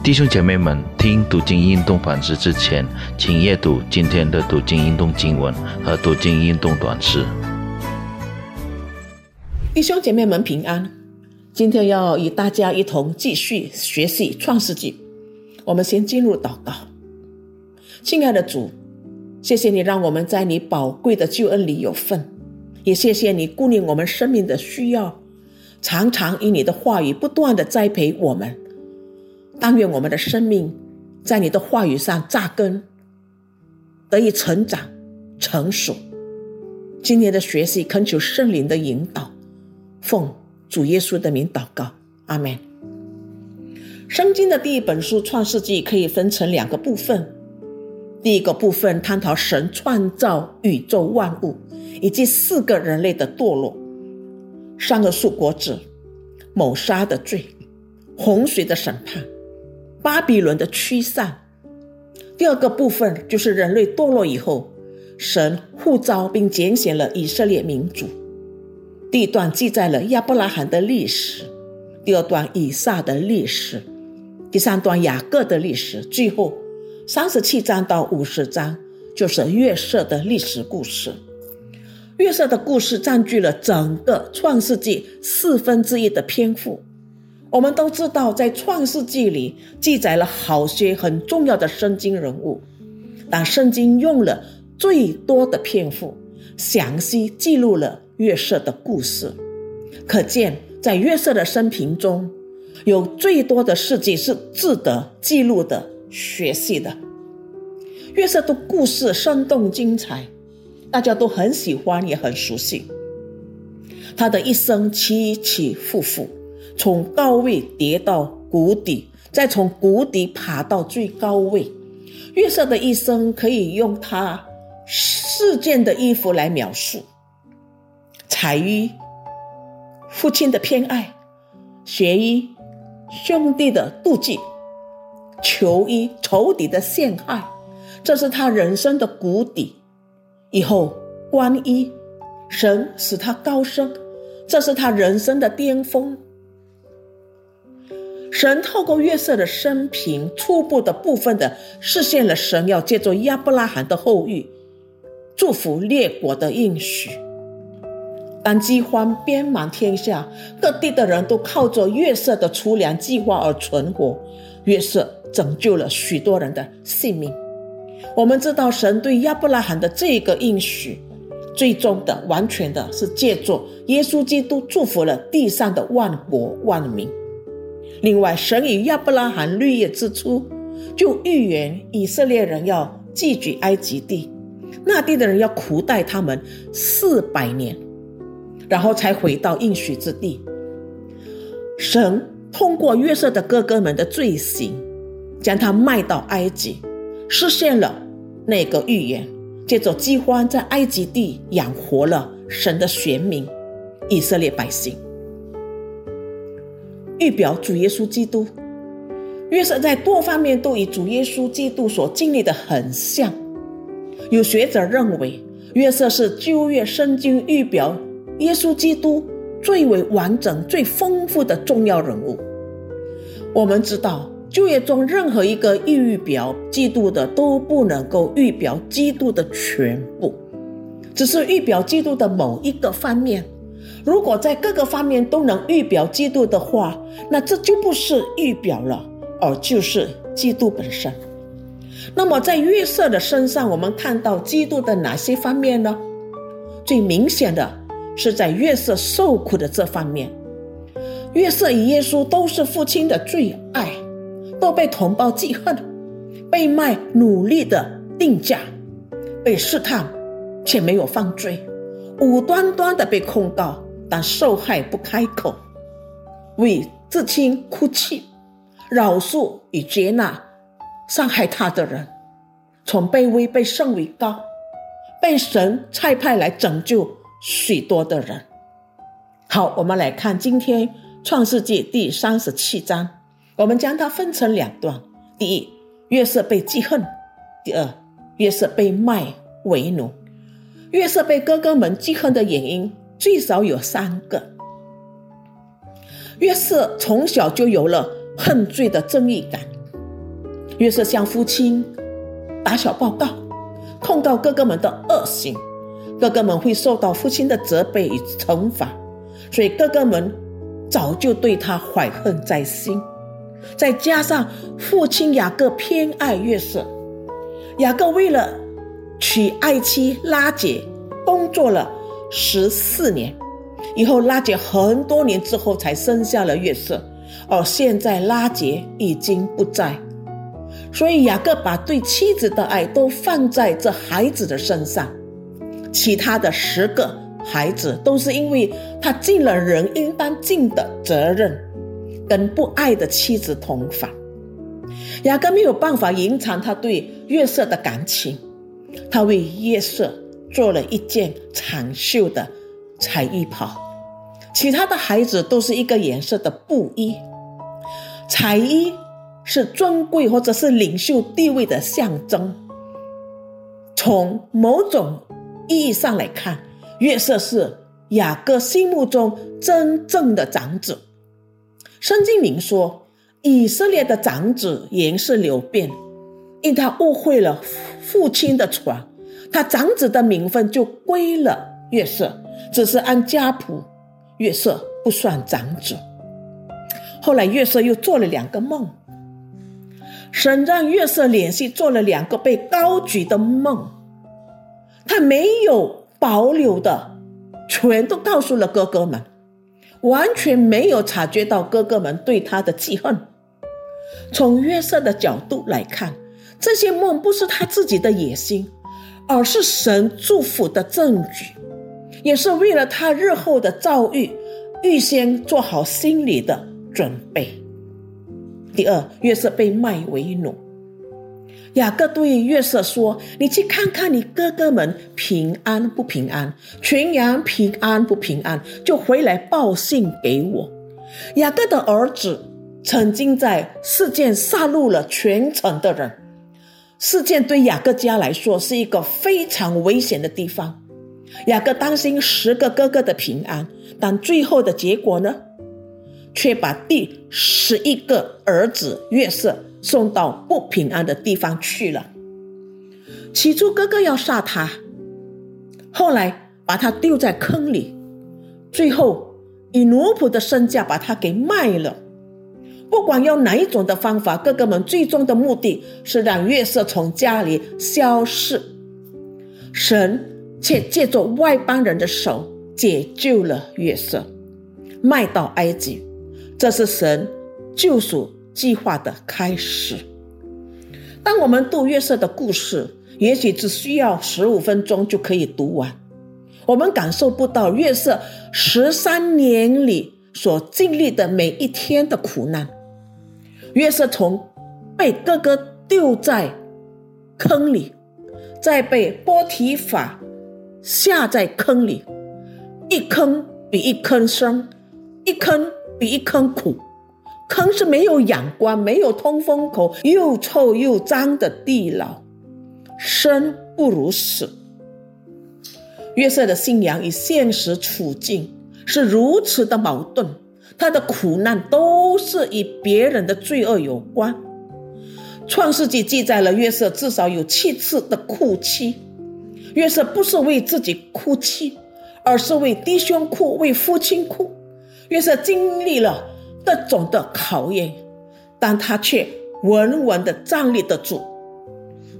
弟兄姐妹们，听读经运动反思之前，请阅读今天的读经运动经文和读经运动短诗。弟兄姐妹们平安，今天要与大家一同继续学习创世纪。我们先进入祷告，亲爱的主，谢谢你让我们在你宝贵的救恩里有份，也谢谢你顾念我们生命的需要，常常以你的话语不断的栽培我们。但愿我们的生命在你的话语上扎根，得以成长、成熟。今年的学习恳求圣灵的引导，奉主耶稣的名祷告，阿门。圣经的第一本书《创世纪》可以分成两个部分，第一个部分探讨神创造宇宙万物以及四个人类的堕落、三个树果子、谋杀的罪、洪水的审判。巴比伦的驱散。第二个部分就是人类堕落以后，神呼召并拣选了以色列民族。第一段记载了亚伯拉罕的历史，第二段以撒的历史，第三段雅各的历史，最后三十七章到五十章就是约瑟的历史故事。约瑟的故事占据了整个创世纪四分之一的篇幅。我们都知道，在创世纪里记载了好些很重要的圣经人物，但圣经用了最多的篇幅，详细记录了约瑟的故事。可见，在约瑟的生平中，有最多的事迹是值得记录的、学习的。约瑟的故事生动精彩，大家都很喜欢，也很熟悉。他的一生起起伏伏。从高位跌到谷底，再从谷底爬到最高位。月色的一生可以用他四件的衣服来描述：彩衣，父亲的偏爱；学衣，兄弟的妒忌；求衣，仇敌的陷害。这是他人生的谷底。以后观衣，神使他高升，这是他人生的巅峰。神透过约瑟的生平，初步的部分的实现了神要借助亚伯拉罕的后裔，祝福列国的应许。当饥荒遍满天下，各地的人都靠着约瑟的储粮计划而存活。约瑟拯救了许多人的性命。我们知道，神对亚伯拉罕的这个应许，最终的、完全的是借助耶稣基督祝福了地上的万国万民。另外，神与亚伯拉罕绿叶之初，就预言以色列人要寄居埃及地，那地的人要苦待他们四百年，然后才回到应许之地。神通过约瑟的哥哥们的罪行，将他卖到埃及，实现了那个预言，借着饥荒在埃及地养活了神的选民以色列百姓。预表主耶稣基督，约瑟在多方面都与主耶稣基督所经历的很像。有学者认为，约瑟是旧约圣经预表耶稣基督最为完整、最丰富的重要人物。我们知道，旧约中任何一个预表基督的都不能够预表基督的全部，只是预表基督的某一个方面。如果在各个方面都能预表基督的话，那这就不是预表了，而就是基督本身。那么在约瑟的身上，我们看到基督的哪些方面呢？最明显的是在约瑟受苦的这方面。约瑟与耶稣都是父亲的最爱，都被同胞记恨，被卖，努力的定价，被试探，却没有犯罪，无端端的被控告。但受害不开口，为自亲哭泣，饶恕与接纳伤害他的人，从卑微被升为高，被神差派来拯救许多的人。好，我们来看今天创世纪第三十七章，我们将它分成两段：第一，约瑟被记恨；第二，约瑟被卖为奴。约瑟被哥哥们记恨的原因。最少有三个。约瑟从小就有了恨罪的正义感，约瑟向父亲打小报告，控告哥哥们的恶行，哥哥们会受到父亲的责备与惩罚，所以哥哥们早就对他怀恨在心。再加上父亲雅各偏爱约瑟，雅各为了娶爱妻拉姐，工作了十四年，以后拉姐很多年之后才生下了月色，而现在拉姐已经不在，所以雅各把对妻子的爱都放在这孩子的身上，其他的十个孩子都是因为他尽了人应当尽的责任。跟不爱的妻子同房，雅各没有办法隐藏他对月色的感情，他为约瑟做了一件长袖的彩衣袍，其他的孩子都是一个颜色的布衣。彩衣是尊贵或者是领袖地位的象征，从某种意义上来看，约瑟是雅各心目中真正的长子。圣经明说，以色列的长子原是流变，因他误会了父亲的传，他长子的名分就归了月色，只是按家谱，月色不算长子。后来月色又做了两个梦，神让月色联系做了两个被高举的梦，他没有保留的，全都告诉了哥哥们。完全没有察觉到哥哥们对他的记恨。从月色的角度来看，这些梦不是他自己的野心，而是神祝福的证据，也是为了他日后的遭遇预先做好心理的准备。第二，约瑟被卖为奴。雅各对约瑟说：“你去看看你哥哥们平安不平安，群羊平安不平安，就回来报信给我。”雅各的儿子曾经在事件杀戮了全城的人，事件对雅各家来说是一个非常危险的地方。雅各担心十个哥哥的平安，但最后的结果呢，却把第十一个儿子约瑟。送到不平安的地方去了。起初哥哥要杀他，后来把他丢在坑里，最后以奴仆的身价把他给卖了。不管用哪一种的方法，哥哥们最终的目的是让约瑟从家里消失。神却借着外邦人的手解救了约瑟，卖到埃及。这是神救赎。计划的开始。当我们读约瑟的故事，也许只需要十五分钟就可以读完。我们感受不到约瑟十三年里所经历的每一天的苦难。约瑟从被哥哥丢在坑里，再被波提法下在坑里，一坑比一坑深，一坑比一坑苦。坑是没有阳光、没有通风口、又臭又脏的地牢，生不如死。约瑟的信仰与现实处境是如此的矛盾，他的苦难都是与别人的罪恶有关。创世纪记载了约瑟至少有七次的哭泣，约瑟不是为自己哭泣，而是为弟兄哭、为父亲哭。约瑟经历了。各种的考验，但他却稳稳的站立得住。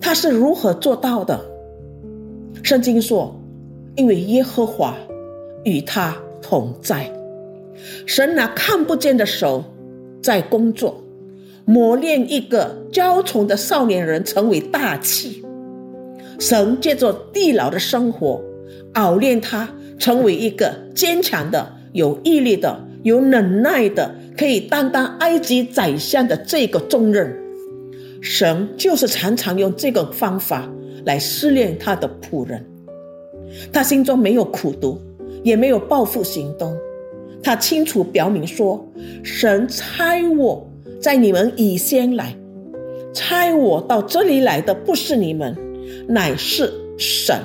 他是如何做到的？圣经说：“因为耶和华与他同在。”神拿看不见的手在工作，磨练一个娇宠的少年人成为大器。神借着地牢的生活，熬练他成为一个坚强的、有毅力的、有忍耐的。可以担当埃及宰相的这个重任，神就是常常用这个方法来试炼他的仆人。他心中没有苦毒，也没有报复行动。他清楚表明说：“神差我在你们以先来，差我到这里来的不是你们，乃是神。”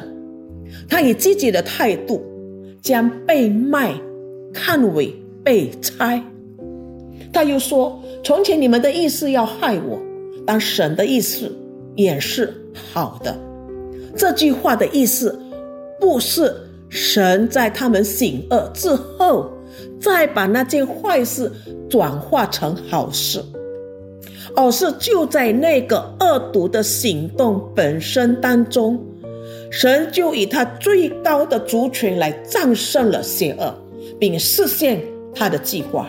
他以积极的态度将被卖看为被差。他又说：“从前你们的意思要害我，但神的意思也是好的。这句话的意思不是神在他们行恶之后，再把那件坏事转化成好事，而是就在那个恶毒的行动本身当中，神就以他最高的主权来战胜了邪恶，并实现他的计划。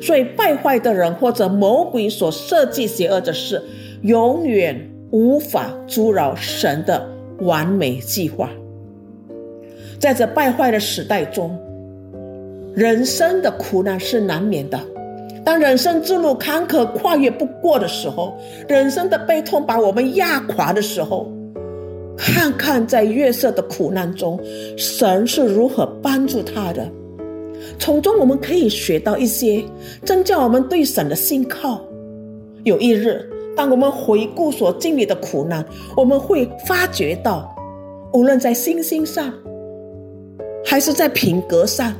所以，败坏的人或者魔鬼所设计邪恶的事，永远无法阻扰神的完美计划。在这败坏的时代中，人生的苦难是难免的。当人生之路坎坷跨越不过的时候，人生的悲痛把我们压垮的时候，看看在月色的苦难中，神是如何帮助他的。从中我们可以学到一些增加我们对神的信靠。有一日，当我们回顾所经历的苦难，我们会发觉到，无论在信心上，还是在品格上，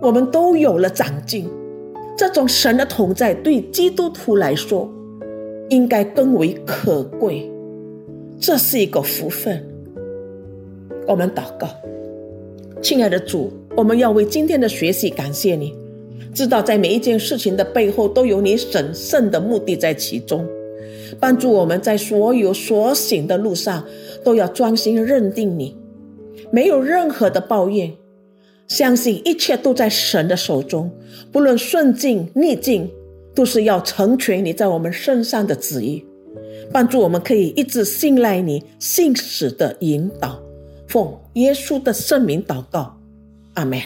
我们都有了长进。这种神的同在，对基督徒来说，应该更为可贵。这是一个福分。我们祷告，亲爱的主。我们要为今天的学习感谢你，知道在每一件事情的背后都有你神圣的目的在其中，帮助我们在所有所行的路上都要专心认定你，没有任何的抱怨，相信一切都在神的手中，不论顺境逆境，都是要成全你在我们身上的旨意，帮助我们可以一直信赖你信使的引导，奉耶稣的圣名祷告。阿门